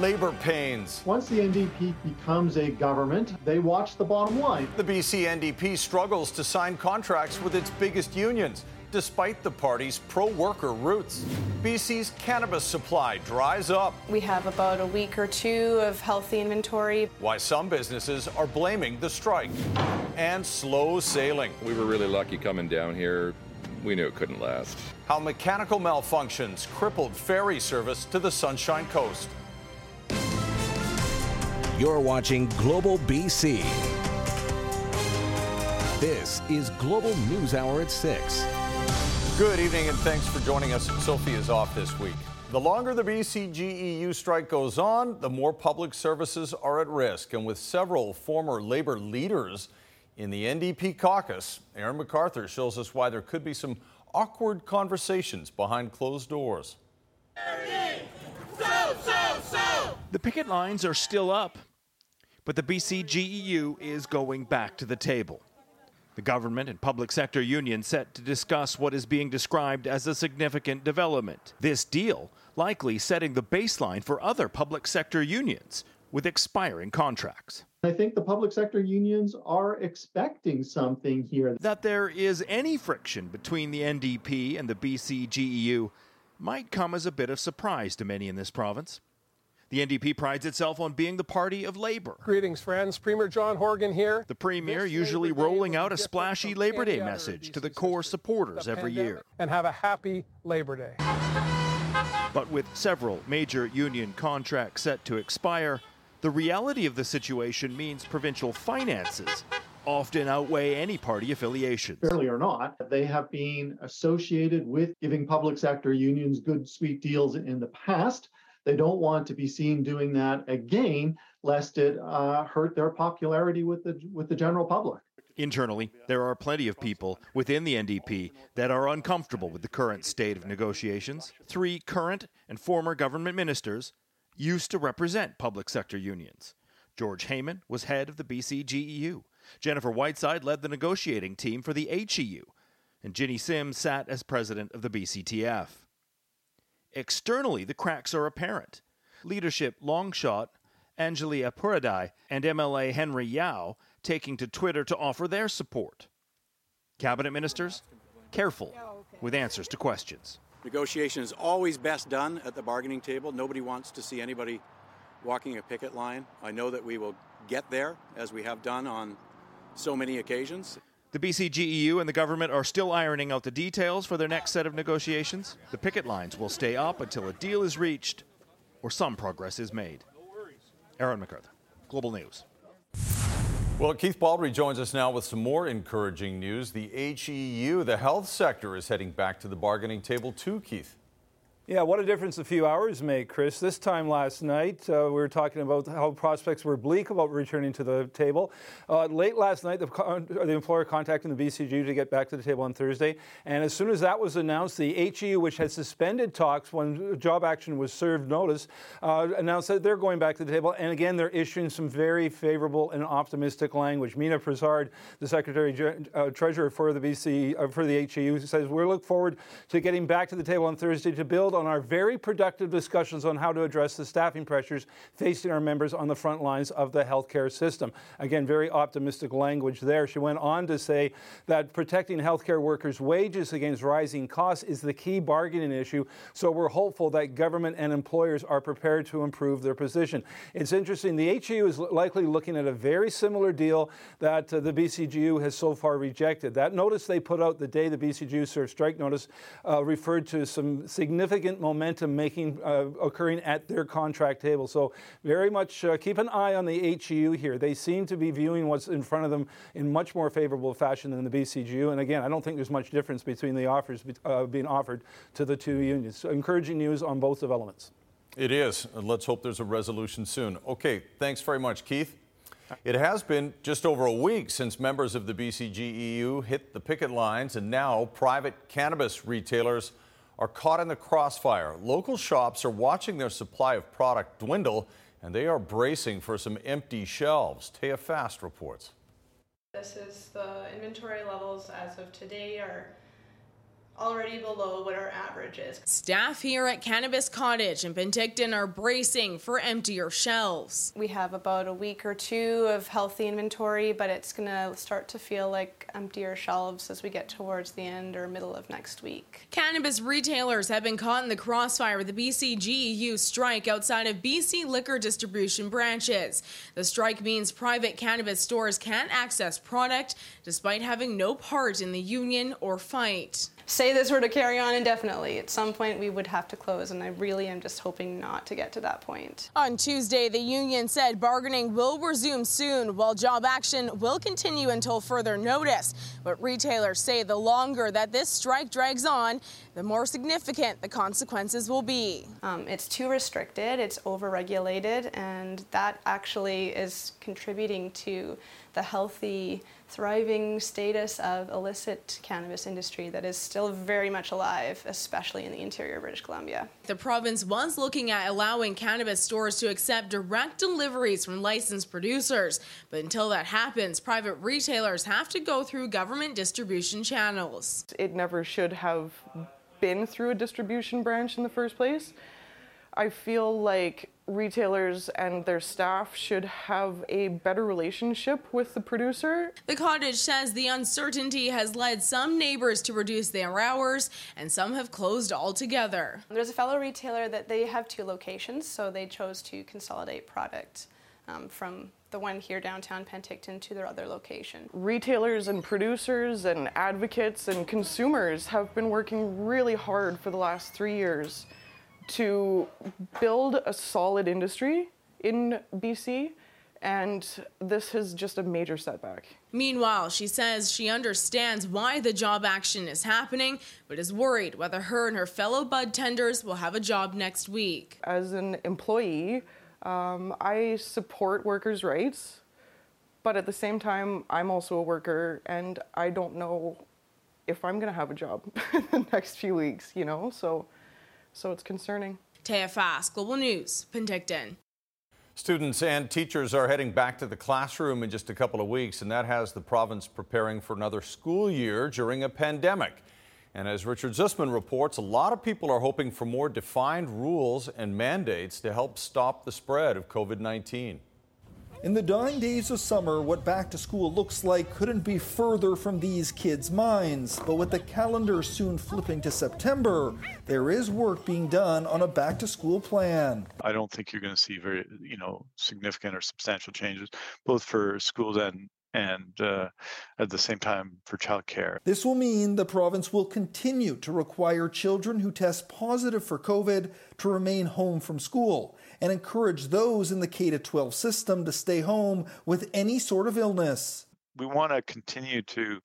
labor pains. Once the NDP becomes a government, they watch the bottom line. The BC NDP struggles to sign contracts with its biggest unions despite the party's pro worker roots. BC's cannabis supply dries up. We have about a week or two of healthy inventory. Why some businesses are blaming the strike and slow sailing. We were really lucky coming down here. We knew it couldn't last. How mechanical malfunctions crippled ferry service to the Sunshine Coast. You're watching Global BC. This is Global News Hour at 6. Good evening and thanks for joining us. Sophie is off this week. The longer the BCGEU strike goes on, the more public services are at risk. And with several former labor leaders in the NDP caucus, Aaron MacArthur shows us why there could be some awkward conversations behind closed doors. The picket lines are still up, but the BCGEU is going back to the table. The government and public sector union set to discuss what is being described as a significant development. This deal likely setting the baseline for other public sector unions with expiring contracts. I think the public sector unions are expecting something here. That there is any friction between the NDP and the BCGEU might come as a bit of surprise to many in this province. The NDP prides itself on being the party of labor. Greetings, friends. Premier John Horgan here. The Premier usually rolling out a splashy Labor Day message to the core supporters every year. And have a happy Labor Day. But with several major union contracts set to expire, the reality of the situation means provincial finances often outweigh any party affiliations. Fairly or not, they have been associated with giving public sector unions good, sweet deals in the past. They don't want to be seen doing that again, lest it uh, hurt their popularity with the with the general public. Internally, there are plenty of people within the NDP that are uncomfortable with the current state of negotiations. Three current and former government ministers used to represent public sector unions. George Heyman was head of the BCGEU. Jennifer Whiteside led the negotiating team for the HEU. And Jinny Sims sat as president of the BCTF. Externally, the cracks are apparent. Leadership Longshot, Anjali Appadurai, and MLA Henry Yao taking to Twitter to offer their support. Cabinet ministers, careful oh, with answers to questions. Negotiation is always best done at the bargaining table. Nobody wants to see anybody walking a picket line. I know that we will get there, as we have done on so many occasions. The BCGEU and the government are still ironing out the details for their next set of negotiations. The picket lines will stay up until a deal is reached or some progress is made. Aaron MacArthur, Global News. Well, Keith Baldrey joins us now with some more encouraging news. The HEU, the health sector, is heading back to the bargaining table too, Keith. Yeah, what a difference a few hours make, Chris. This time last night, uh, we were talking about how prospects were bleak about returning to the table. Uh, late last night, the, con- the, employer contacted the BCG to get back to the table on Thursday. And as soon as that was announced, the HEU, which had suspended talks when job action was served notice, uh, announced that they're going back to the table. And again, they're issuing some very favorable and optimistic language. Meena Brisard, the Secretary uh, Treasurer for the BC uh, for the HEU, says we look forward to getting back to the table on Thursday to build on our very productive discussions on how to address the staffing pressures facing our members on the front lines of the healthcare system. Again, very optimistic language there. She went on to say that protecting healthcare workers' wages against rising costs is the key bargaining issue, so we're hopeful that government and employers are prepared to improve their position. It's interesting, the HEU is likely looking at a very similar deal that uh, the BCGU has so far rejected. That notice they put out the day the BCGU served strike notice uh, referred to some significant momentum making uh, occurring at their contract table. So very much uh, keep an eye on the HEU here. They seem to be viewing what's in front of them in much more favorable fashion than the BCGU. And again, I don't think there's much difference between the offers uh, being offered to the two unions. So encouraging news on both developments. It is. Let's hope there's a resolution soon. Okay, thanks very much, Keith. It has been just over a week since members of the BCGEU hit the picket lines, and now private cannabis retailers are caught in the crossfire. Local shops are watching their supply of product dwindle, and they are bracing for some empty shelves. Taya Fast reports. This is the inventory levels as of today are already below what our average is. Staff here at Cannabis Cottage in Penticton are bracing for emptier shelves. We have about a week or two of healthy inventory, but it's going to start to feel like emptier shelves as we get towards the end or middle of next week. Cannabis retailers have been caught in the crossfire with the BCGEU strike outside of BC liquor distribution branches. The strike means private cannabis stores can't access product despite having no part in the union or fight say this were to carry on indefinitely, at some point we would have to close, and I really am just hoping not to get to that point. On Tuesday, the union said bargaining will resume soon, while job action will continue until further notice. But retailers say the longer that this strike drags on, the more significant the consequences will be. Um, it's too restricted, it's overregulated, and that actually is contributing to the healthy thriving status of illicit cannabis industry that is still very much alive, especially in the interior of British Columbia. The province was looking at allowing cannabis stores to accept direct deliveries from licensed producers, but until that happens, private retailers have to go through government distribution channels. It never should have been through a distribution branch in the first place. I feel like retailers and their staff should have a better relationship with the producer. The cottage says the uncertainty has led some neighbors to reduce their hours and some have closed altogether. There's a fellow retailer that they have two locations, so they chose to consolidate product um, from the one here downtown Penticton to their other location. Retailers and producers and advocates and consumers have been working really hard for the last three years to build a solid industry in BC, and this is just a major setback. Meanwhile, she says she understands why the job action is happening, but is worried whether her and her fellow bud tenders will have a job next week. As an employee, um, I support workers' rights, but at the same time, I'm also a worker, and I don't know if I'm going to have a job in the next few weeks, you know? So so it's concerning. Taya Fast, Global News, Penticton. Students and teachers are heading back to the classroom in just a couple of weeks, and that has the province preparing for another school year during a pandemic. And as Richard Zussman reports, a lot of people are hoping for more defined rules and mandates to help stop the spread of COVID 19. In the dying days of summer, what back to school looks like couldn't be further from these kids' minds. But with the calendar soon flipping to September, there is work being done on a back to school plan. I don't think you're going to see very, you know, significant or substantial changes, both for schools and and uh, at the same time for childcare. This will mean the province will continue to require children who test positive for COVID to remain home from school and encourage those in the K 12 system to stay home with any sort of illness. We want to continue to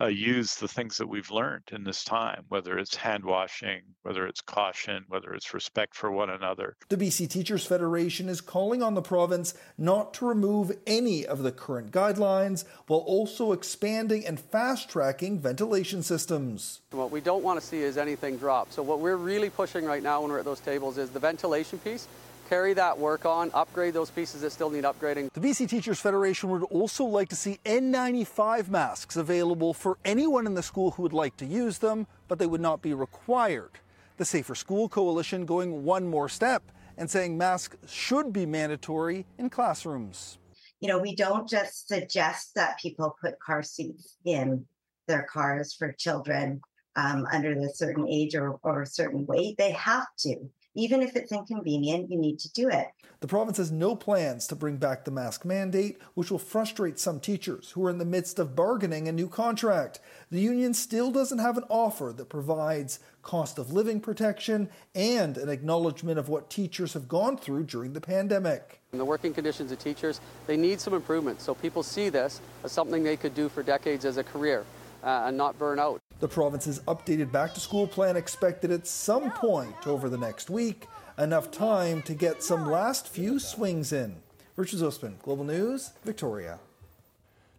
uh, use the things that we've learned in this time, whether it's hand washing, whether it's caution, whether it's respect for one another. The BC Teachers Federation is calling on the province not to remove any of the current guidelines while also expanding and fast tracking ventilation systems. What we don't want to see is anything drop. So, what we're really pushing right now when we're at those tables is the ventilation piece carry that work on, upgrade those pieces that still need upgrading. The BC Teachers Federation would also like to see N95 masks available for anyone in the school who would like to use them, but they would not be required. The Safer School Coalition going one more step and saying masks should be mandatory in classrooms. You know, we don't just suggest that people put car seats in their cars for children um, under a certain age or, or a certain weight. They have to even if it's inconvenient, you need to do it. The province has no plans to bring back the mask mandate, which will frustrate some teachers who are in the midst of bargaining a new contract. The union still doesn't have an offer that provides cost of living protection and an acknowledgement of what teachers have gone through during the pandemic. the working conditions of teachers, they need some improvement so people see this as something they could do for decades as a career uh, and not burn out. The province's updated back to school plan expected at some point over the next week, enough time to get some last few swings in. Richard Zussman, Global News, Victoria.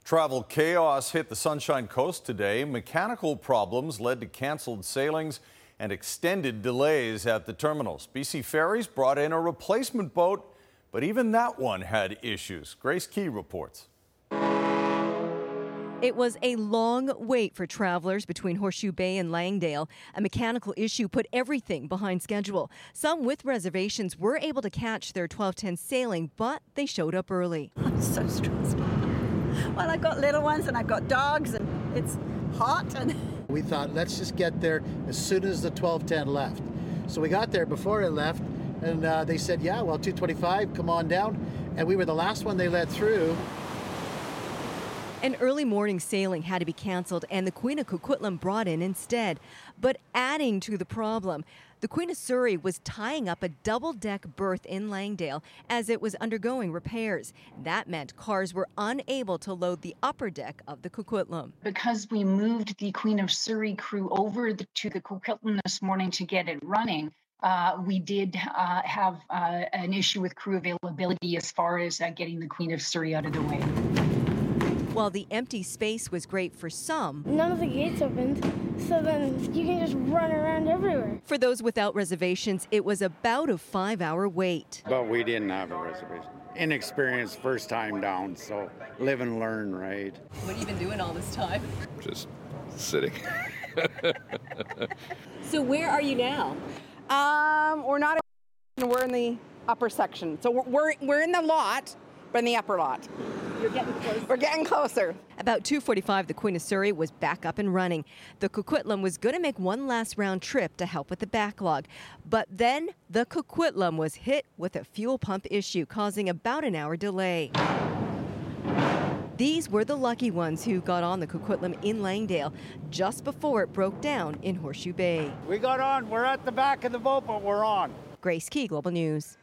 Travel chaos hit the Sunshine Coast today. Mechanical problems led to canceled sailings and extended delays at the terminals. BC Ferries brought in a replacement boat, but even that one had issues. Grace Ke reports. It was a long wait for travelers between Horseshoe Bay and Langdale. A mechanical issue put everything behind schedule. Some with reservations were able to catch their 1210 sailing, but they showed up early. I'm so stressed. Well, I've got little ones and I've got dogs, and it's hot. And we thought, let's just get there as soon as the 1210 left. So we got there before it left, and uh, they said, yeah, well, 225, come on down. And we were the last one they let through. An early morning sailing had to be canceled and the Queen of Coquitlam brought in instead. But adding to the problem, the Queen of Surrey was tying up a double deck berth in Langdale as it was undergoing repairs. That meant cars were unable to load the upper deck of the Coquitlam. Because we moved the Queen of Surrey crew over the, to the Coquitlam this morning to get it running, uh, we did uh, have uh, an issue with crew availability as far as uh, getting the Queen of Surrey out of the way. While the empty space was great for some, none of the gates opened, so then you can just run around everywhere. For those without reservations, it was about a five hour wait. But we didn't have a reservation. Inexperienced, first time down, so live and learn, right? What have you been doing all this time? Just sitting. so, where are you now? Um, we're not. We're in the upper section, so we're we're in the lot, but in the upper lot. You're getting closer. We're getting closer. About 2:45, the Queen of Surrey was back up and running. The Coquitlam was going to make one last round trip to help with the backlog, but then the Coquitlam was hit with a fuel pump issue, causing about an hour delay. These were the lucky ones who got on the Coquitlam in Langdale just before it broke down in Horseshoe Bay. We got on. We're at the back of the boat, but we're on. Grace Ke, Global News.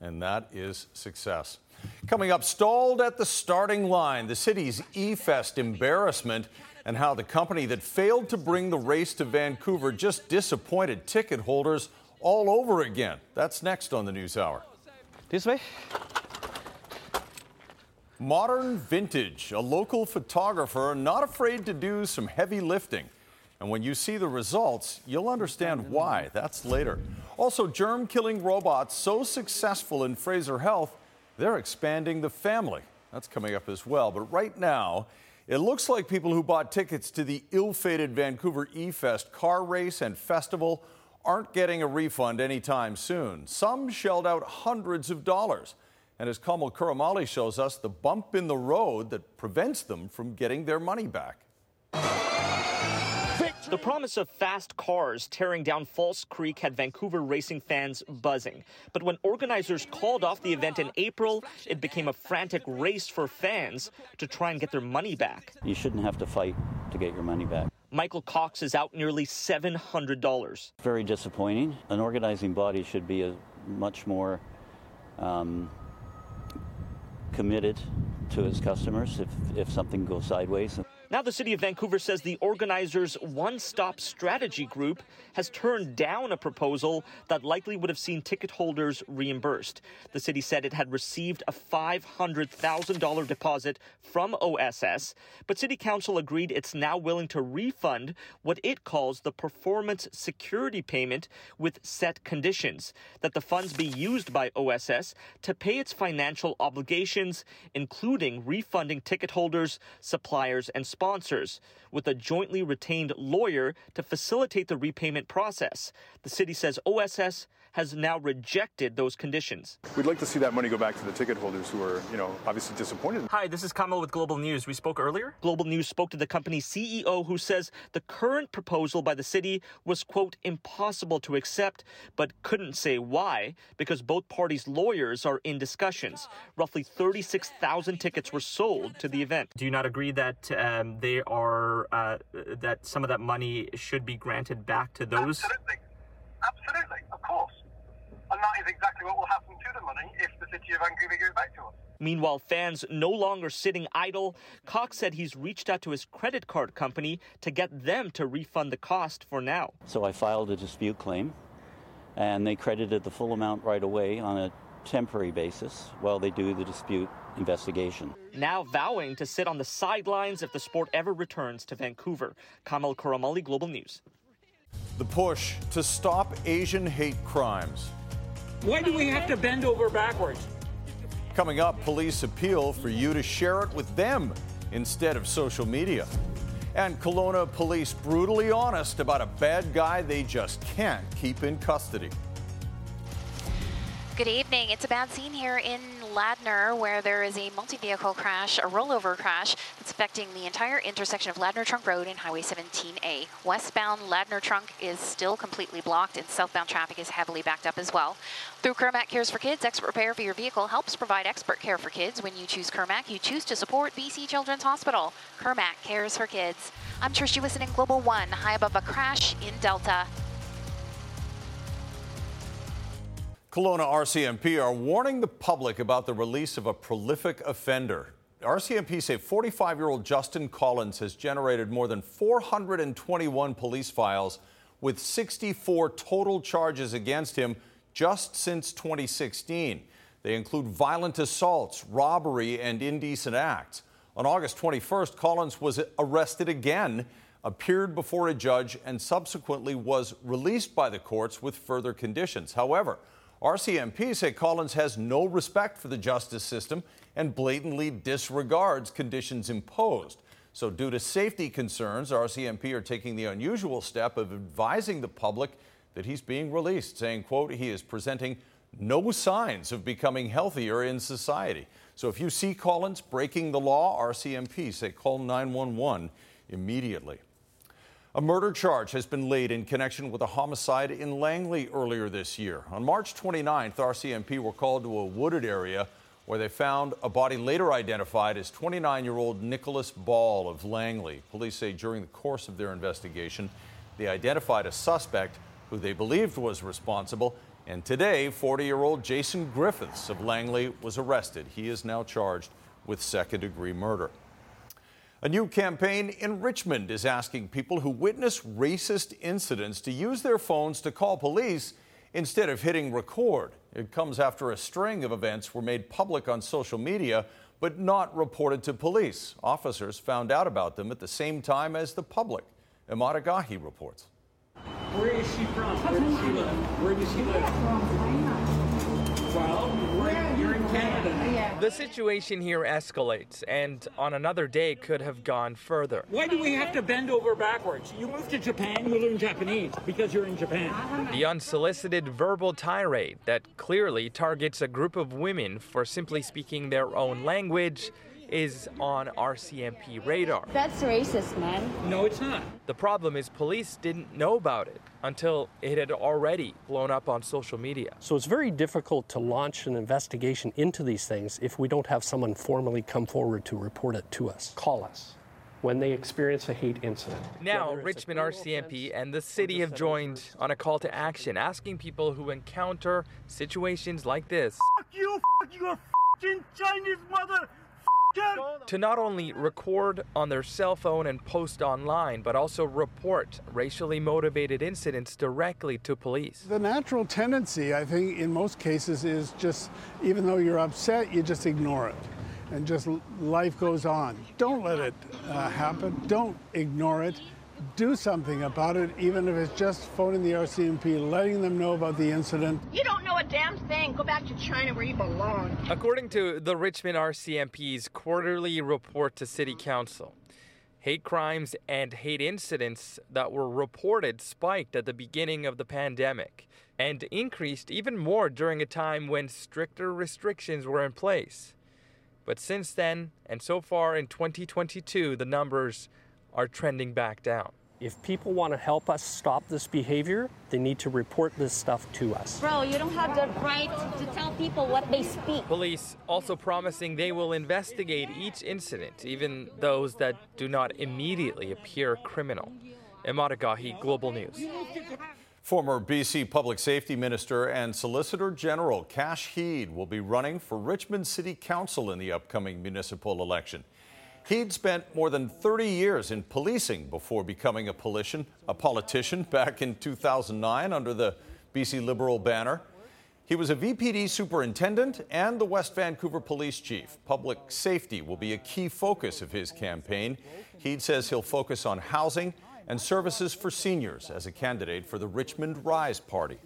And that is success. Coming up, stalled at the starting line, the city's E-Fest embarrassment and how the company that failed to bring the race to Vancouver just disappointed ticket holders all over again. That's next on the News Hour. This way. Modern Vintage, a local photographer not afraid to do some heavy lifting. And when you see the results, you'll understand why. That's later. Also, germ killing robots so successful in Fraser Health, they're expanding the family. That's coming up as well. But right now, it looks like people who bought tickets to the ill fated Vancouver E Fest car race and festival aren't getting a refund anytime soon. Some shelled out hundreds of dollars. And as Kamil Karamali shows us, the bump in the road that prevents them from getting their money back. The promise of fast cars tearing down False Creek had Vancouver racing fans buzzing. But when organizers called off the event in April, it became a frantic race for fans to try and get their money back. You shouldn't have to fight to get your money back. Michael Cox is out nearly $700. Very disappointing. An organizing body should be a much more um, committed to its customers if, if something goes sideways. Now, the city of Vancouver says the organizers' one stop strategy group has turned down a proposal that likely would have seen ticket holders reimbursed. The city said it had received a $500,000 deposit from OSS, but City Council agreed it's now willing to refund what it calls the performance security payment with set conditions that the funds be used by OSS to pay its financial obligations, including refunding ticket holders, suppliers, and sponsors with a jointly retained lawyer to facilitate the repayment process. The city says OSS has now rejected those conditions. We'd like to see that money go back to the ticket holders who are, you know, obviously disappointed. Hi, this is Kamil with Global News. We spoke earlier. Global News spoke to the company's CEO who says the current proposal by the city was, quote, impossible to accept, but couldn't say why because both parties' lawyers are in discussions. Roughly 36,000 tickets were sold to the event. Do you not agree that um, they are, uh, that some of that money should be granted back to those? Absolutely. Absolutely, of course. And that is exactly what will happen to the money if the city of Vancouver gives back to us. Meanwhile, fans no longer sitting idle. Cox said he's reached out to his credit card company to get them to refund the cost for now. So I filed a dispute claim, and they credited the full amount right away on a temporary basis while they do the dispute investigation. Now vowing to sit on the sidelines if the sport ever returns to Vancouver. Kamil Karamali, Global News. The push to stop Asian hate crimes. Why do we have to bend over backwards? Coming up, police appeal for you to share it with them. instead of social media. And Kelowna police brutally honest about a bad guy they just can't keep in custody. Good evening. It's a bad scene here in Ladner where there is a multi-vehicle crash, a rollover crash that's affecting the entire intersection of Ladner Trunk Road and Highway 17A. Westbound Ladner Trunk is still completely blocked and southbound traffic is heavily backed up as well. Through Kermac Cares for Kids, expert repair for your vehicle helps provide expert care for kids. When you choose Kermac, you choose to support BC Children's Hospital. Kermac Cares for Kids. I'm Trish Jewison in Global One, high above a crash in Delta. Kelowna RCMP are warning the public about the release of a prolific offender. RCMP say 45 year old Justin Collins has generated more than 421 police files with 64 total charges against him just since 2016. They include violent assaults, robbery, and indecent acts. On August 21st, Collins was arrested again, appeared before a judge, and subsequently was released by the courts with further conditions. However, RCMP say Collins has no respect for the justice system and blatantly disregards conditions imposed. So, due to safety concerns, RCMP are taking the unusual step of advising the public that he's being released, saying, quote, he is presenting no signs of becoming healthier in society. So if you see Collins breaking the law, RCMP say call 911 immediately. A murder charge has been laid in connection with a homicide in Langley earlier this year. On March 29th, RCMP were called to a wooded area where they found a body later identified as 29 year old Nicholas Ball of Langley. Police say during the course of their investigation, they identified a suspect who they believed was responsible. And today, 40 year old Jason Griffiths of Langley was arrested. He is now charged with second degree murder. A new campaign in Richmond is asking people who witness racist incidents to use their phones to call police instead of hitting record. It comes after a string of events were made public on social media but not reported to police. Officers found out about them at the same time as the public. Emad Agahi reports. Where is she from? Where does she live? Where does she live? Well, you're in Canada now. The situation here escalates, and on another day could have gone further. Why do we have to bend over backwards? You move to Japan, you learn Japanese because you're in Japan. The unsolicited verbal tirade that clearly targets a group of women for simply speaking their own language is on RCMP radar. That's racist, man. No, it's not. The problem is police didn't know about it until it had already blown up on social media. So it's very difficult to launch an investigation into these things if we don't have someone formally come forward to report it to us. Call us when they experience a hate incident. Now, Richmond RCMP and the city have joined on a call to action, asking people who encounter situations like this Fuck you, fuck you, fucking Chinese mother. To not only record on their cell phone and post online, but also report racially motivated incidents directly to police. The natural tendency, I think, in most cases is just, even though you're upset, you just ignore it. And just life goes on. Don't let it uh, happen. Don't ignore it. Do something about it, even if it's just phoning the RCMP, letting them know about the incident. You don't know a damn thing. Go back to China where you belong. According to the Richmond RCMP's quarterly report to City Council, hate crimes and hate incidents that were reported spiked at the beginning of the pandemic and increased even more during a time when stricter restrictions were in place. But since then, and so far in 2022, the numbers are trending back down. If people want to help us stop this behavior, they need to report this stuff to us. Bro, you don't have the right to tell people what they speak. Police also promising they will investigate each incident, even those that do not immediately appear criminal. Emad Agahi, Global News. Former BC Public Safety Minister and Solicitor General Kash Heed will be running for Richmond City Council in the upcoming municipal election. He'd spent more than 30 years in policing before becoming a politician, a politician back in 2009 under the BC Liberal banner. He was a VPD superintendent and the West Vancouver police chief. Public safety will be a key focus of his campaign. Heed says he'll focus on housing and services for seniors as a candidate for the Richmond Rise Party.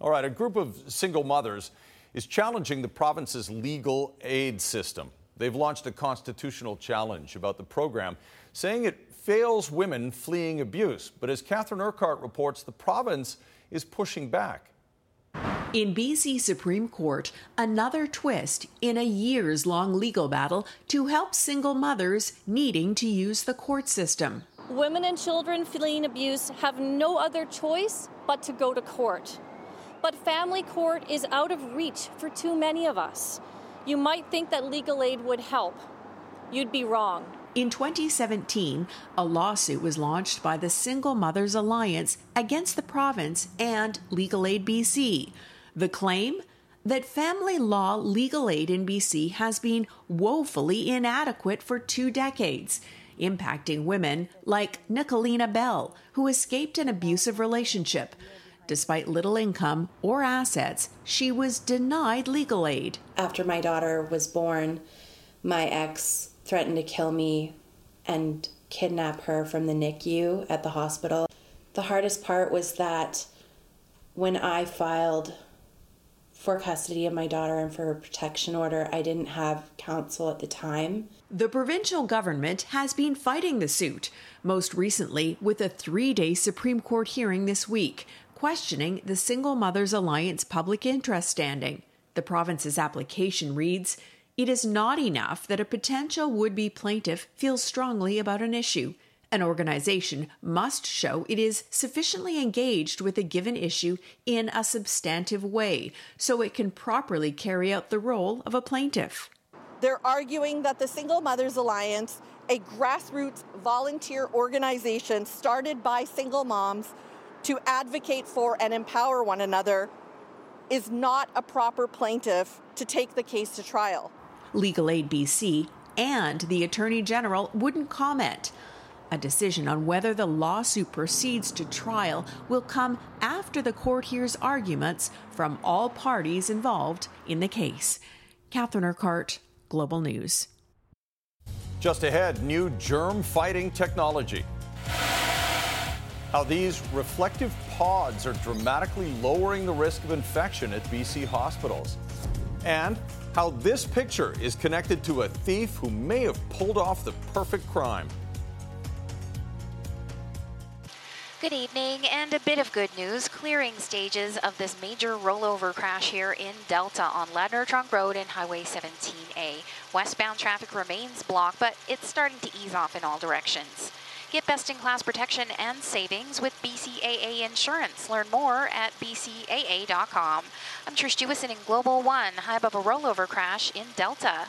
All right, a group of single mothers is challenging the province's legal aid system. They've launched a constitutional challenge about the program, saying it fails women fleeing abuse. But as Catherine Urquhart reports, the province is pushing back. In BC Supreme Court, another twist in a years long legal battle to help single mothers needing to use the court system. Women and children fleeing abuse have no other choice but to go to court. But family court is out of reach for too many of us. You might think that legal aid would help. You'd be wrong. In 2017, a lawsuit was launched by the Single Mothers Alliance against the province and Legal Aid BC. The claim? That family law legal aid in BC has been woefully inadequate for two decades, impacting women like Nicolina Bell, who escaped an abusive relationship. Despite little income or assets, she was denied legal aid. After my daughter was born, my ex threatened to kill me and kidnap her from the NICU at the hospital. The hardest part was that when I filed for custody of my daughter and for a protection order, I didn't have counsel at the time. The provincial government has been fighting the suit, most recently with a three day Supreme Court hearing this week, questioning the Single Mothers Alliance public interest standing. The province's application reads It is not enough that a potential would be plaintiff feels strongly about an issue. An organization must show it is sufficiently engaged with a given issue in a substantive way so it can properly carry out the role of a plaintiff. They're arguing that the Single Mothers Alliance, a grassroots volunteer organization started by single moms to advocate for and empower one another, is not a proper plaintiff to take the case to trial. Legal Aid BC and the Attorney General wouldn't comment. A decision on whether the lawsuit proceeds to trial will come after the court hears arguments from all parties involved in the case. Catherine Urquhart, Global News. Just ahead, new germ fighting technology. How these reflective pods are dramatically lowering the risk of infection at BC hospitals. And how this picture is connected to a thief who may have pulled off the perfect crime. Good evening, and a bit of good news. Clearing stages of this major rollover crash here in Delta on Ladner Trunk Road and Highway 17A. Westbound traffic remains blocked, but it's starting to ease off in all directions. Get best-in-class protection and savings with BCAA Insurance. Learn more at bcaa.com. I'm Trish Jewison in Global One. High above a rollover crash in Delta.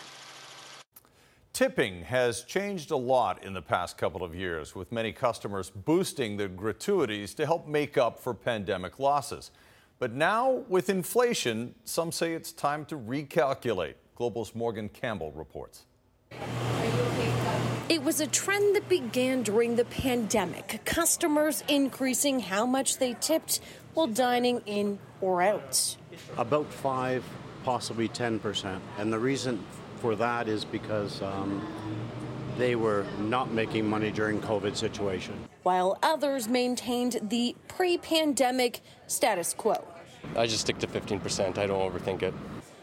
Tipping has changed a lot in the past couple of years, with many customers boosting their gratuities to help make up for pandemic losses. But now, with inflation, some say it's time to recalculate. Global's Morgan Campbell reports. It was a trend that began during the pandemic, customers increasing how much they tipped while dining in or out. About 5, possibly 10%. And the reason for that is because um, they were not making money during COVID situation. While others maintained the pre-pandemic status quo. I just stick to 15%. I don't overthink it.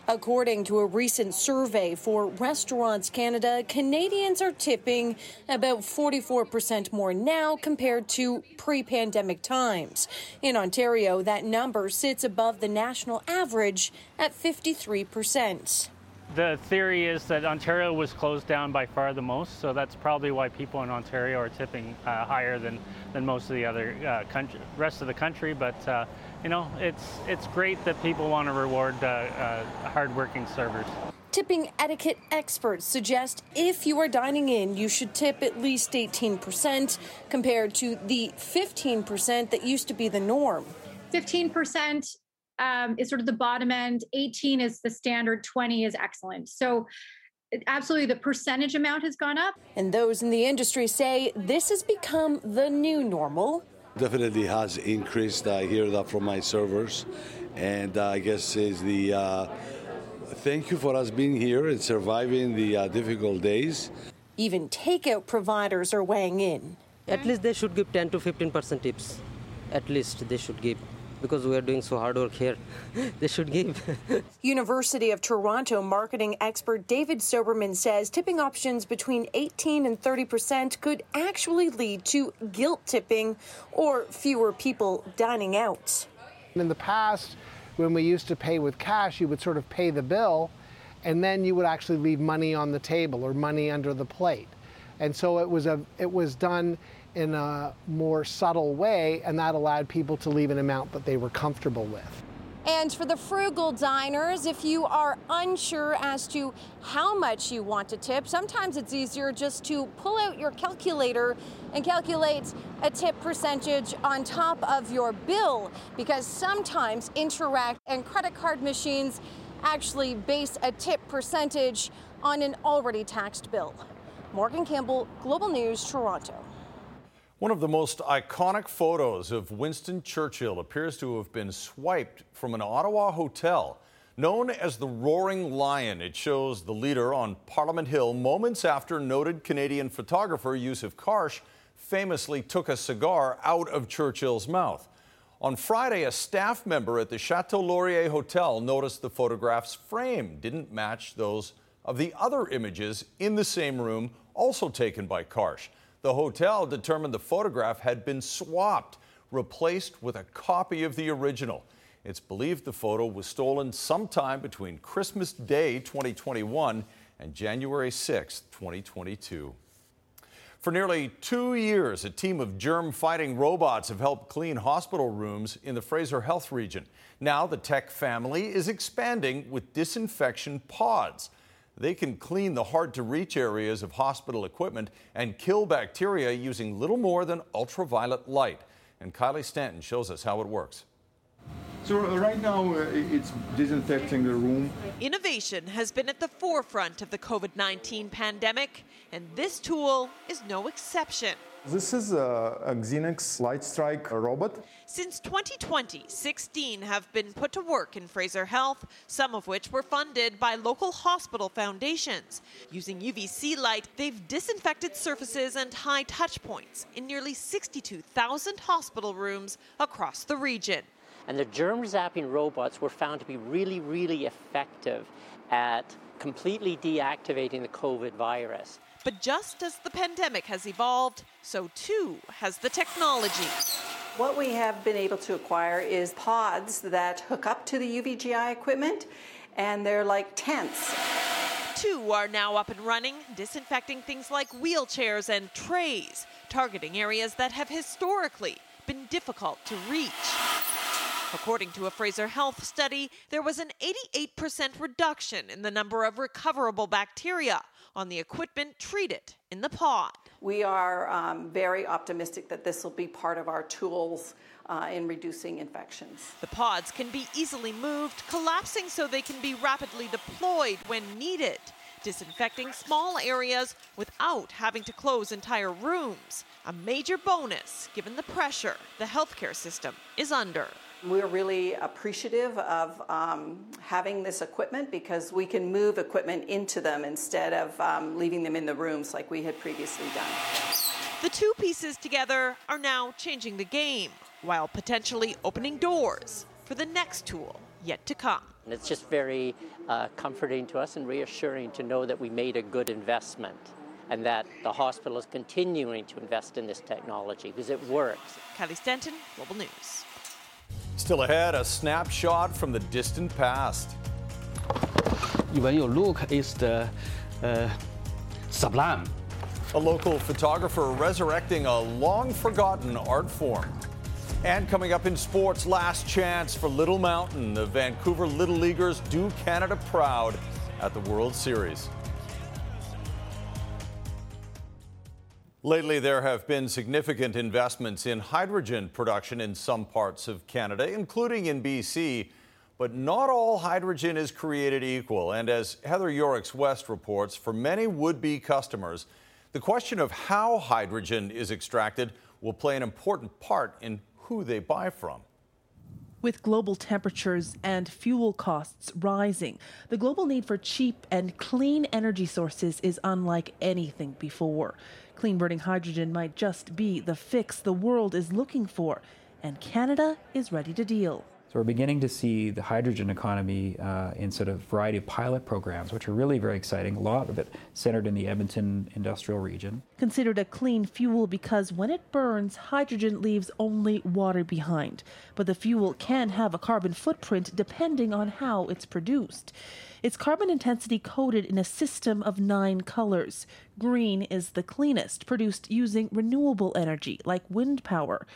According to a recent survey for Restaurants Canada, Canadians are tipping about 44% more now compared to pre pandemic times. In Ontario, that number sits above the national average at 53% the theory is that Ontario was closed down by far the most, so that's probably why people in Ontario are tipping uh, higher than, than most of the other uh, country, rest of the country. But uh, you know, it's it's great that people want to reward uh, uh, hardworking servers. Tipping etiquette experts suggest if you are dining in, you should tip at least 18% compared to the 15% that used to be the norm. 15% um, is sort of the bottom end. 18 is the standard. 20 is excellent. So absolutely the percentage amount has gone up. And those in the industry say this has become the new normal definitely has increased. I hear that from my servers and uh, i guess is the uh, thank you for us being here and surviving the uh, difficult days. Even takeout providers are weighing in. At least they should give 10 to 15 percent tips. At least they should give because we are doing so hard work here. they should give. University of Toronto marketing expert David Soberman says tipping options between 18 and 30 percent could actually lead to guilt tipping or fewer people dining out. In the past, when we used to pay with cash, you would sort of pay the bill and then you would actually leave money on the table or money under the plate. And so it was a it was done in a more subtle way and that allowed people to leave an amount that they were comfortable with. And for the frugal diners, if you are unsure as to how much you want to tip, sometimes it's easier just to pull out your calculator and calculate a tip percentage on top of your bill because sometimes Interac and credit card machines actually base a tip percentage on an already taxed bill. Morgan Campbell, Global News, Toronto. One of the most iconic photos of Winston Churchill appears to have been swiped from an Ottawa hotel. Known as the Roaring Lion, it shows the leader on Parliament Hill moments after noted Canadian photographer Yousuf Karsh famously took a cigar out of Churchill's mouth. On Friday, a staff member at the Chateau Laurier Hotel noticed the photograph's frame didn't match those of the other images in the same room, also taken by Karsh. The hotel determined the photograph had been swapped, replaced with a copy of the original. It's believed the photo was stolen sometime between Christmas Day 2021 and January 6, 2022. For nearly two years, a team of germ fighting robots have helped clean hospital rooms in the Fraser Health region. Now, the tech family is expanding with disinfection pods. They can clean the hard to reach areas of hospital equipment and kill bacteria using little more than ultraviolet light. And Kylie Stanton shows us how it works. So right now uh, it's disinfecting the room. Innovation has been at the forefront of the COVID-19 pandemic, and this tool is no exception. This is a, a Xenex Lightstrike robot. Since 2020, 16 have been put to work in Fraser Health, some of which were funded by local hospital foundations. Using UVC light, they've disinfected surfaces and high touch points in nearly 62,000 hospital rooms across the region. And the germ zapping robots were found to be really, really effective at completely deactivating the COVID virus. But just as the pandemic has evolved, so too has the technology. What we have been able to acquire is pods that hook up to the UVGI equipment, and they're like tents. Two are now up and running, disinfecting things like wheelchairs and trays, targeting areas that have historically been difficult to reach. According to a Fraser Health study, there was an 88% reduction in the number of recoverable bacteria on the equipment treated in the pod. We are um, very optimistic that this will be part of our tools uh, in reducing infections. The pods can be easily moved, collapsing so they can be rapidly deployed when needed, disinfecting small areas without having to close entire rooms. A major bonus given the pressure the healthcare system is under. We're really appreciative of um, having this equipment because we can move equipment into them instead of um, leaving them in the rooms like we had previously done. The two pieces together are now changing the game while potentially opening doors for the next tool yet to come. And it's just very uh, comforting to us and reassuring to know that we made a good investment and that the hospital is continuing to invest in this technology because it works. Kylie Stanton, Global News. Still ahead, a snapshot from the distant past. When you look, it's the uh, sublime. A local photographer resurrecting a long forgotten art form. And coming up in sports, last chance for Little Mountain. The Vancouver Little Leaguers do Canada proud at the World Series. Lately, there have been significant investments in hydrogen production in some parts of Canada, including in BC. But not all hydrogen is created equal. And as Heather Yourex-West reports, for many would be customers, the question of how hydrogen is extracted will play an important part in who they buy from. With global temperatures and fuel costs rising, the global need for cheap and clean energy sources is unlike anything before. Clean burning hydrogen might just be the fix the world is looking for. and Canada is ready to deal. So we're beginning to see the hydrogen economy uh, in sort of a variety of pilot programs, which are really very exciting. A lot of it centered in the Edmonton industrial region. Considered a clean fuel because when it burns, hydrogen leaves only water behind. But the fuel can have a carbon footprint depending on how it's produced. Its carbon intensity coded in a system of nine colors. Green is the cleanest, produced using renewable energy like wind power.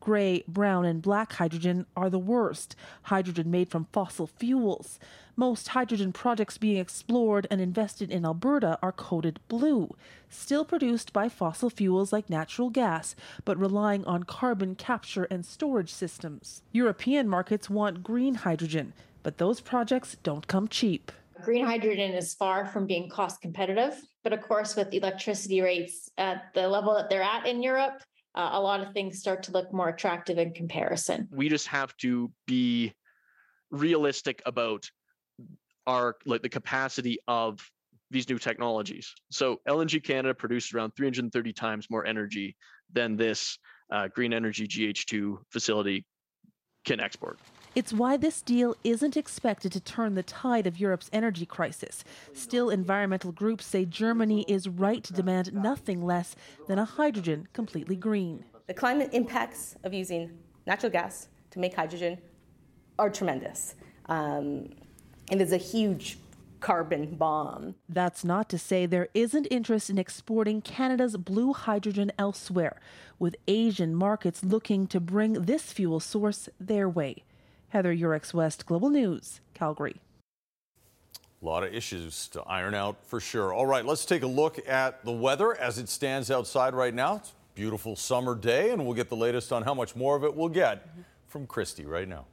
Gray, brown, and black hydrogen are the worst, hydrogen made from fossil fuels. Most hydrogen projects being explored and invested in Alberta are coded blue, still produced by fossil fuels like natural gas, but relying on carbon capture and storage systems. European markets want green hydrogen, but those projects don't come cheap. Green hydrogen is far from being cost competitive, but of course, with electricity rates at the level that they're at in Europe, uh, a lot of things start to look more attractive in comparison. We just have to be realistic about our like the capacity of these new technologies. So LNG Canada produces around 330 times more energy than this uh, green energy GH2 facility can export. It's why this deal isn't expected to turn the tide of Europe's energy crisis. Still, environmental groups say Germany is right to demand nothing less than a hydrogen completely green. The climate impacts of using natural gas to make hydrogen are tremendous. Um, and there's a huge carbon bomb. That's not to say there isn't interest in exporting Canada's blue hydrogen elsewhere, with Asian markets looking to bring this fuel source their way. Heather Yourex West, Global News, Calgary. A lot of issues to iron out for sure. All right, let's take a look at the weather as it stands outside right now. It's a beautiful summer day, and we'll get the latest on how much more of it we'll get mm-hmm. from Christy right now.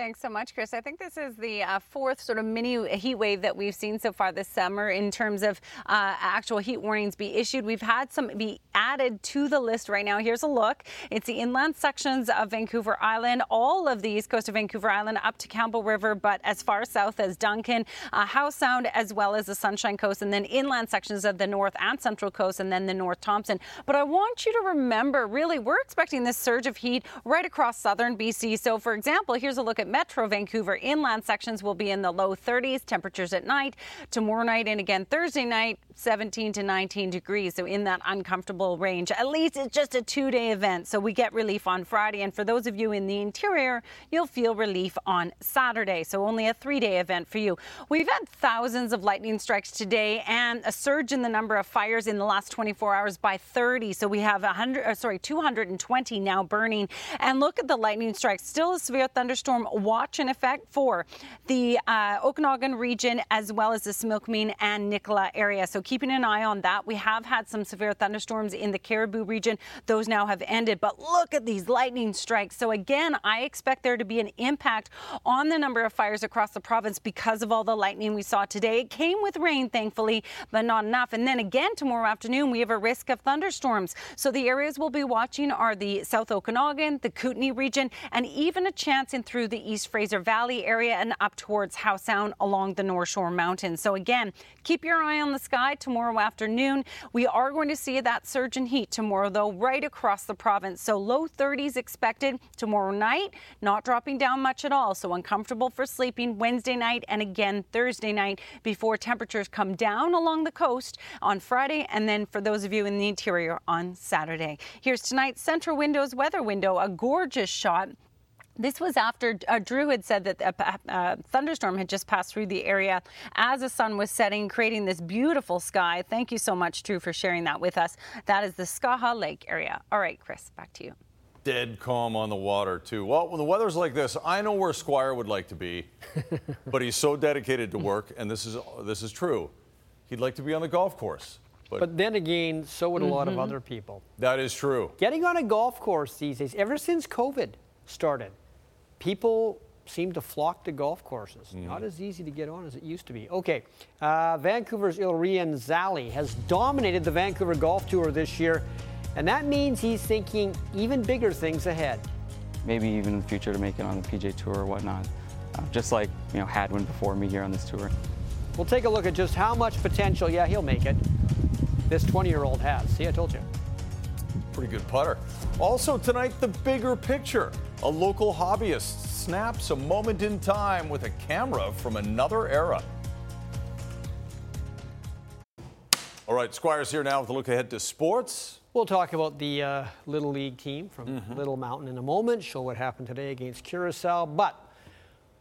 Thanks so much, Chris. I think this is the uh, fourth sort of mini heat wave that we've seen so far this summer in terms of uh, actual heat warnings be issued. We've had some be added to the list right now. Here's a look. It's the inland sections of Vancouver Island, all of the east coast of Vancouver Island up to Campbell River, but as far south as Duncan, uh, Howe Sound, as well as the Sunshine Coast, and then inland sections of the north and central coast, and then the North Thompson. But I want you to remember, really, we're expecting this surge of heat right across southern BC. So, for example, here's a look at Metro Vancouver. Inland sections will be in the low 30s. Temperatures at night. Tomorrow night and again Thursday night, 17 to 19 degrees. So in that uncomfortable range. At least it's just a two day event. So we get relief on Friday. And for those of you in the interior, you'll feel relief on Saturday. So only a three day event for you. We've had thousands of lightning strikes today and a surge in the number of fires in the last 24 hours by 30. So we have 100, uh, sorry, 220 now burning. And look at the lightning strikes. Still a severe thunderstorm watch in effect for the uh, Okanagan region as well as the Similkameen and Nicola area. So keeping an eye on that. We have had some severe thunderstorms in the Cariboo region. Those now have ended. But look at these lightning strikes. So again, I expect there to be an impact on the number of fires across the province because of all the lightning we saw today. It came with rain, thankfully, but not enough. And then again, tomorrow afternoon, we have a risk of thunderstorms. So the areas we'll be watching are the South Okanagan, the Kootenay region, and even a chance in through the East Fraser Valley area and up towards Howe Sound along the North Shore Mountains. So again, keep your eye on the sky tomorrow afternoon. We are going to see that surge in heat tomorrow, though, right across the province. So low 30s expected tomorrow night, not dropping down much at all. So uncomfortable for sleeping Wednesday night and again Thursday night before temperatures come down along the coast on Friday. And then for those of you in the interior on Saturday. Here's tonight's Central Windows weather window, a gorgeous shot this was after uh, Drew had said that a, a, thunderstorm had just passed through the area as the sun was setting, creating this beautiful sky. Thank you so much, Drew, for sharing that with us. That is the Skaha Lake area. All right, Chris, back to you. Dead calm on the water, too. Well, when the weather's like this, I know where Squire would like to be, but he's so dedicated to work, and this is this is true. He'd like to be on the golf course. But, but then again, so would a lot mm-hmm. of other people. That is true. Getting on a golf course these days, ever since COVID started, people seem to flock to golf courses. Mm. Not as easy to get on as it used to be. Okay, uh, Vancouver's Ilian Zali has dominated the Vancouver Golf Tour this year, and that means he's thinking even bigger things ahead. Maybe even in the future to make it on the PGA Tour or whatnot, uh, just like you know Hadwin before me here on this tour. We'll take a look at just how much potential, yeah, he'll make it. This 20-year-old has. See, I told you. Pretty good putter. Also, tonight, the bigger picture. A local hobbyist snaps a moment in time with a camera from another era. All right, Squires here now with a look ahead to sports. We'll talk about the uh, Little League team from Mm-hmm. Little Mountain in a moment, show what happened today against Curacao. But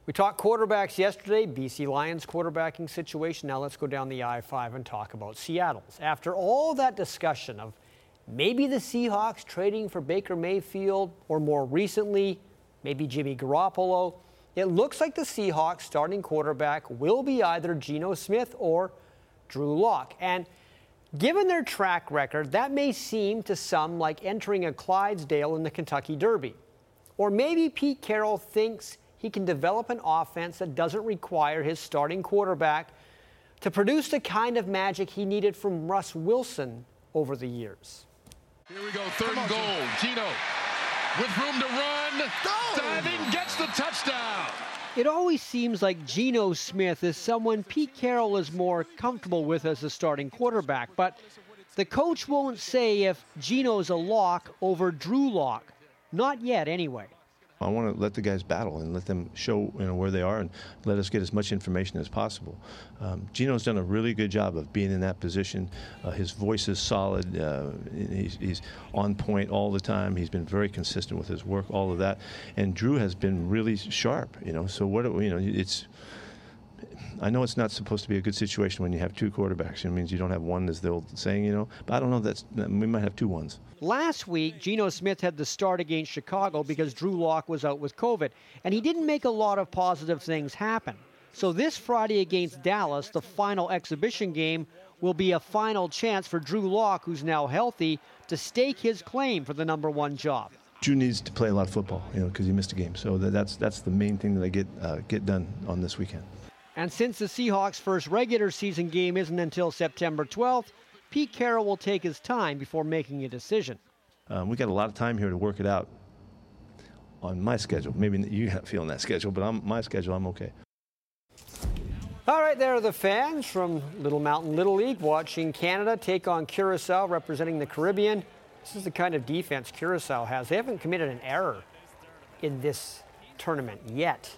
we talked quarterbacks yesterday, BC Lions quarterbacking situation. Now let's go down the I 5 and talk about Seattle's. After all that discussion of maybe the Seahawks trading for Baker Mayfield, or more recently, maybe Jimmy Garoppolo, it looks like the Seahawks starting quarterback will be either Geno Smith or Drew Lock. And Given their track record, that may seem to some like entering a Clydesdale in the Kentucky Derby. Or maybe Pete Carroll thinks he can develop an offense that doesn't require his starting quarterback to produce the kind of magic he needed from Russ Wilson over the years. Here we go, third and goal. Geno with room to run. Diving gets the touchdown. It always seems like Geno Smith is someone Pete Carroll is more comfortable with as a starting quarterback, but the coach won't say if Geno's a lock over Drew Lock. Not yet, anyway. I want to let the guys battle and let them show you know where they are and let us get as much information as possible. Um, Geno's done a really good job of being in that position. Uh, his voice is solid. Uh, he's, he's on point all the time. He's been very consistent with his work, all of that. And Drew has been really sharp. You know, so what you know, it's. I know it's not supposed to be a good situation when you have two quarterbacks. It means you don't have one, as the old saying, you know. But I don't know. That's we might have two ones. Last week, Geno Smith had the start against Chicago because Drew Lock was out with COVID, and he didn't make a lot of positive things happen. So this Friday against Dallas, the final exhibition game, will be a final chance for Drew Lock, who's now healthy, to stake his claim for the number one job. Drew needs to play a lot of football, you know, because he missed a game. So that's that's the main thing that I get uh, get done on this weekend. And since the Seahawks' first regular season game isn't until September 12th, Pete Carroll will take his time before making a decision. Um, we got a lot of time here to work it out on my schedule. Maybe you have feeling that schedule, but on my schedule, I'm okay. All right, there are the fans from Little Mountain Little League watching Canada take on Curacao, representing the Caribbean. This is the kind of defense Curacao has. They haven't committed an error in this tournament yet.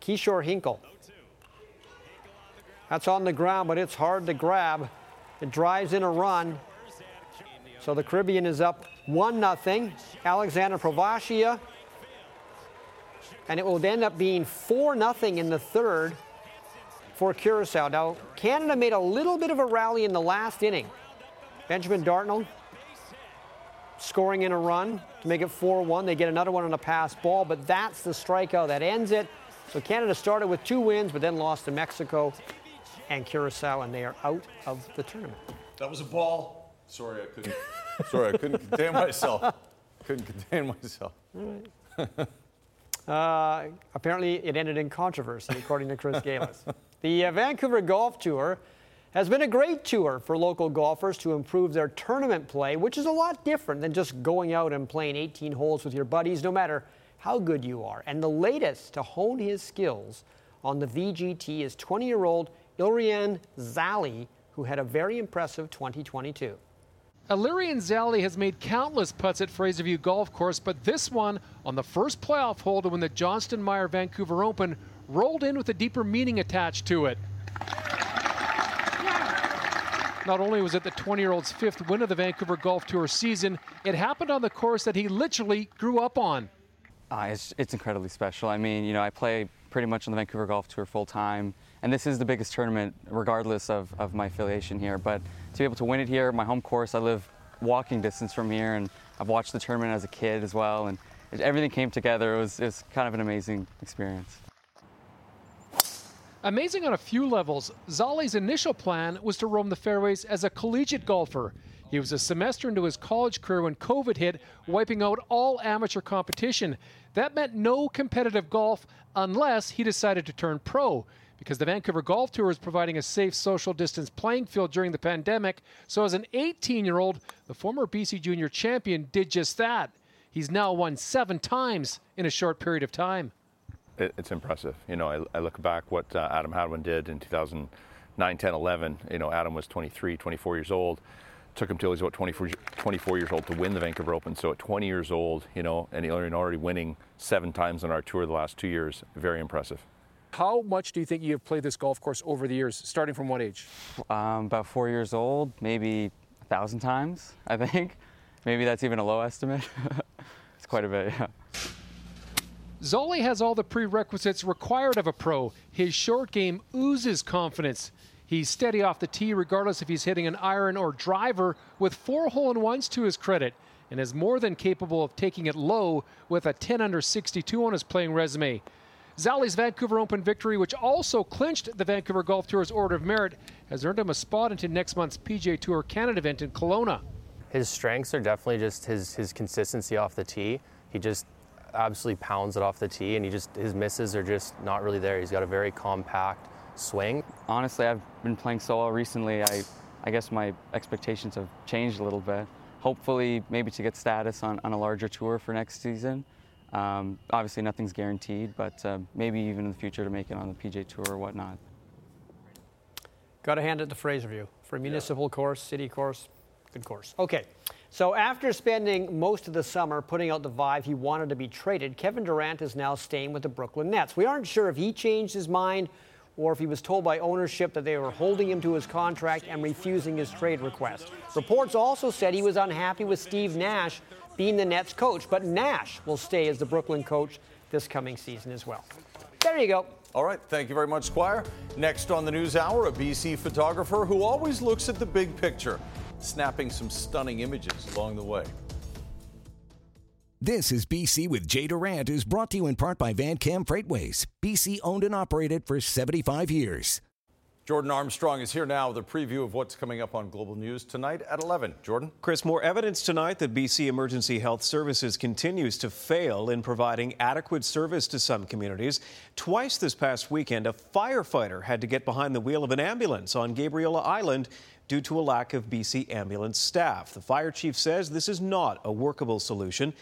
Kishore Hinkle. That's on the ground, but it's hard to grab. It drives in a run. So the Caribbean is up 1 0. Alexander Provasia. And it will end up being 4 0 in the third for Curacao. Now, Canada made a little bit of a rally in the last inning. Benjamin Dartnell scoring in a run to make it 4 1. They get another one on a pass ball, but that's the strikeout that ends it. So Canada started with two wins, but then lost to Mexico and Curacao, and they are out of the tournament. That was a ball. Sorry, I couldn't. sorry, I couldn't contain myself. Couldn't contain myself. Uh, apparently, it ended in controversy, according to Chris Galis. The uh, Vancouver Golf Tour has been a great tour for local golfers to improve their tournament play, which is a lot different than just going out and playing 18 holes with your buddies, no matter how good you are. And the latest to hone his skills on the VGT is 20 year old Ilrian Zali, who had a very impressive 2022. Illyrian Zali has made countless putts at Fraserview Golf Course, but this one, on the first playoff hole to win the Johnston Meier Vancouver Open, rolled in with a deeper meaning attached to it. Not only was it the 20 year old's fifth win of the Vancouver Golf Tour season, it happened on the course that he literally grew up on. Uh, it's, it's incredibly special. I mean, you know, I play pretty much on the Vancouver Golf Tour full time, and this is the biggest tournament, regardless of, of my affiliation here. But to be able to win it here, my home course, I live walking distance from here, and I've watched the tournament as a kid as well, and everything came together. It was, it was kind of an amazing experience. Amazing on a few levels, Zali's initial plan was to roam the fairways as a collegiate golfer. He was a semester into his college career when COVID hit, wiping out all amateur competition. That meant no competitive golf unless he decided to turn pro. Because the Vancouver Golf Tour is providing a safe social distance playing field during the pandemic. So, as an 18 year old, the former BC Junior champion did just that. He's now won seven times in a short period of time. it, it's impressive. You know, I, I look back what uh, Adam Hadwin did in 2009, 10, 11. You know, Adam was 23, 24 years old. took him till he's about 24, 24 years old to win the Vancouver Open. So at 20 years old, you know, and already winning seven times on our tour the last two years, very impressive. How much do you think you have played this golf course over the years, starting from what age? Um, about four years old, maybe a thousand times, I think. Maybe that's even a low estimate. it's quite a bit, yeah. Zoli has all the prerequisites required of a pro. His short game oozes confidence. He's steady off the tee regardless if he's hitting an iron or driver with four hole in ones to his credit and is more than capable of taking it low with a 10 under 62 on his playing resume. Zolly's Vancouver Open victory, which also clinched the Vancouver Golf Tour's Order of Merit, has earned him a spot into next month's PGA Tour Canada event in Kelowna. His strengths are definitely just his, his consistency off the tee. He just absolutely pounds it off the tee, and he just his misses are just not really there. He's got a very compact swing. Honestly, I've been playing so well recently. I, I guess my expectations have changed a little bit. Hopefully, maybe to get status on, on a larger tour for next season. Um, obviously, nothing's guaranteed, but uh, maybe even in the future to make it on the PGA Tour or whatnot. Got to hand it to Fraserview for a municipal yeah. course, city course, good course. Okay, so after spending most of the summer putting out the vibe he wanted to be traded, Kevin Durant is now staying with the Brooklyn Nets. We aren't sure if he changed his mind or if he was told by ownership that they were holding him to his contract and refusing his trade request. Reports also said he was unhappy with Steve Nash being the Nets coach, but Nash will stay as the Brooklyn coach this coming season as well. There you go. All right, thank you very much, Squire. Next on the News Hour, a BC photographer who always looks at the big picture, snapping some stunning images along the way. This is BC with Jay Durant is brought to you in part by Van-Kam Freightways. BC owned and operated for 75 years. Jordan Armstrong is here now with a preview of what's coming up on Global News tonight at 11. Jordan? Chris, more evidence tonight that BC Emergency Health Services continues to fail in providing adequate service to some communities. Twice this past weekend, a firefighter had to get behind the wheel of an ambulance on Gabriola Island due to a lack of BC ambulance staff. The fire chief says this is not a workable solution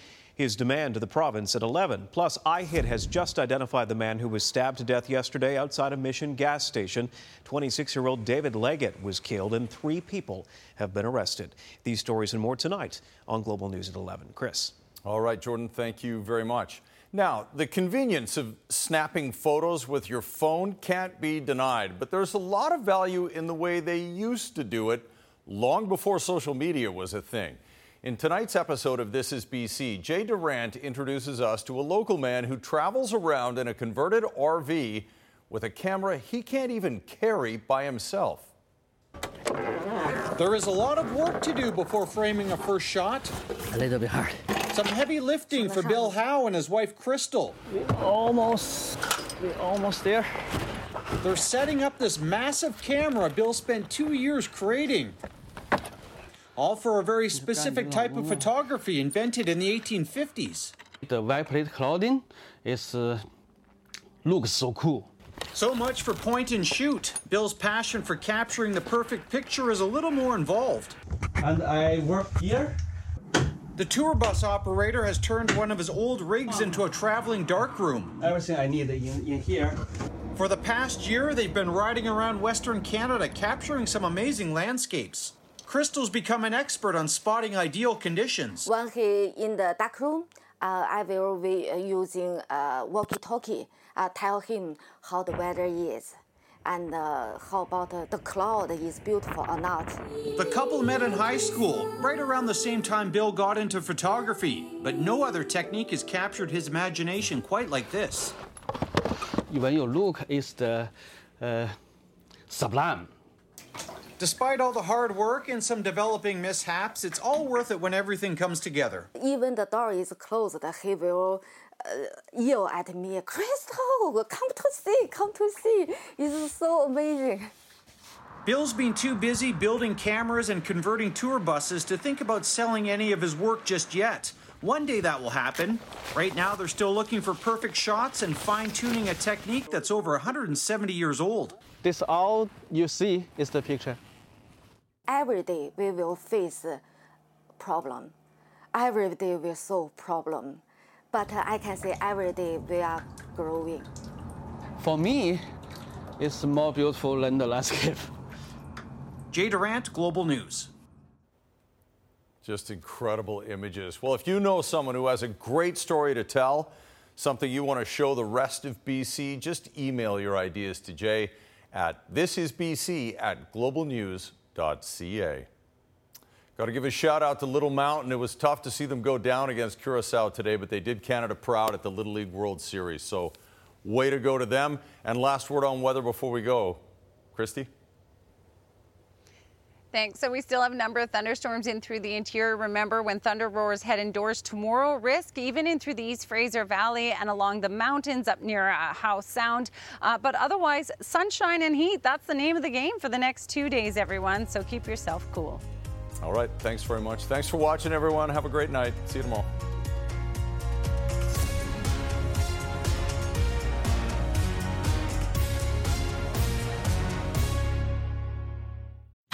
his demand to the province at 11. Plus, IHIT has just identified the man who was stabbed to death yesterday outside a Mission gas station. 26 year old David Leggett was killed, and three people have been arrested. These stories and more tonight on Global News at 11. Chris. All right, Jordan, thank you very much. Now, the convenience of snapping photos with your phone can't be denied, but there's a lot of value in the way they used to do it long before social media was a thing. In tonight's episode of This is BC, Jay Durant introduces us to a local man who travels around in a converted RV with a camera he can't even carry by himself. There is a lot of work to do before framing a first shot. A little bit hard. Some heavy lifting for Bill Howe and his wife Crystal. We're almost, we're almost there. They're setting up this massive camera Bill spent two years creating all for a very specific type of photography invented in the 1850s. The wet plate collodion is uh, looks so cool. So much for point and shoot. Bill's passion for capturing the perfect picture is a little more involved. And I work here. The tour bus operator has turned one of his old rigs into a traveling darkroom. Everything I need in, in here. For the past year, they've been riding around Western Canada capturing some amazing landscapes. Crystal's become an expert on spotting ideal conditions. When he in the dark room, uh, I will be using a walkie-talkie, uh, tell him how the weather is and uh, how about uh, the cloud is beautiful or not. The couple met in high school, right around the same time Bill got into photography, but no other technique has captured his imagination quite like this. When you look, it's the uh, sublime. Despite all the hard work and some developing mishaps, it's all worth it when everything comes together. Even the door is closed, he will uh, yell at me, Crystal, come to see, come to see. It's so amazing. Bill's been too busy building cameras and converting tour buses to think about selling any of his work just yet. One day that will happen. Right now, they're still looking for perfect shots and fine tuning a technique that's over 170 years old. This all you see is the picture every day we will face problem. Every day we solve problem. But I can say every day we are growing. For me, it's more beautiful than the landscape. Jay Durant, Global News. Just incredible images. Well, if you know someone who has a great story to tell, something you want to show the rest of BC, just email your ideas to Jay at thisisbc at globalnews.ca. Got to give a shout out to Little Mountain. It was tough to see them go down against Curacao today, but they did Canada proud at the Little League World Series. So, way to go to them. And last word on weather before we go, Christy. Thanks. So we still have a number of thunderstorms in through the interior. Remember, when thunder roars head indoors tomorrow, risk even in through the East Fraser Valley and along the mountains up near uh, Howe Sound. Uh, but otherwise, sunshine and heat. That's the name of the game for the next two days, everyone. So keep yourself cool. All right. Thanks very much. Thanks for watching, everyone. Have a great night. See you tomorrow.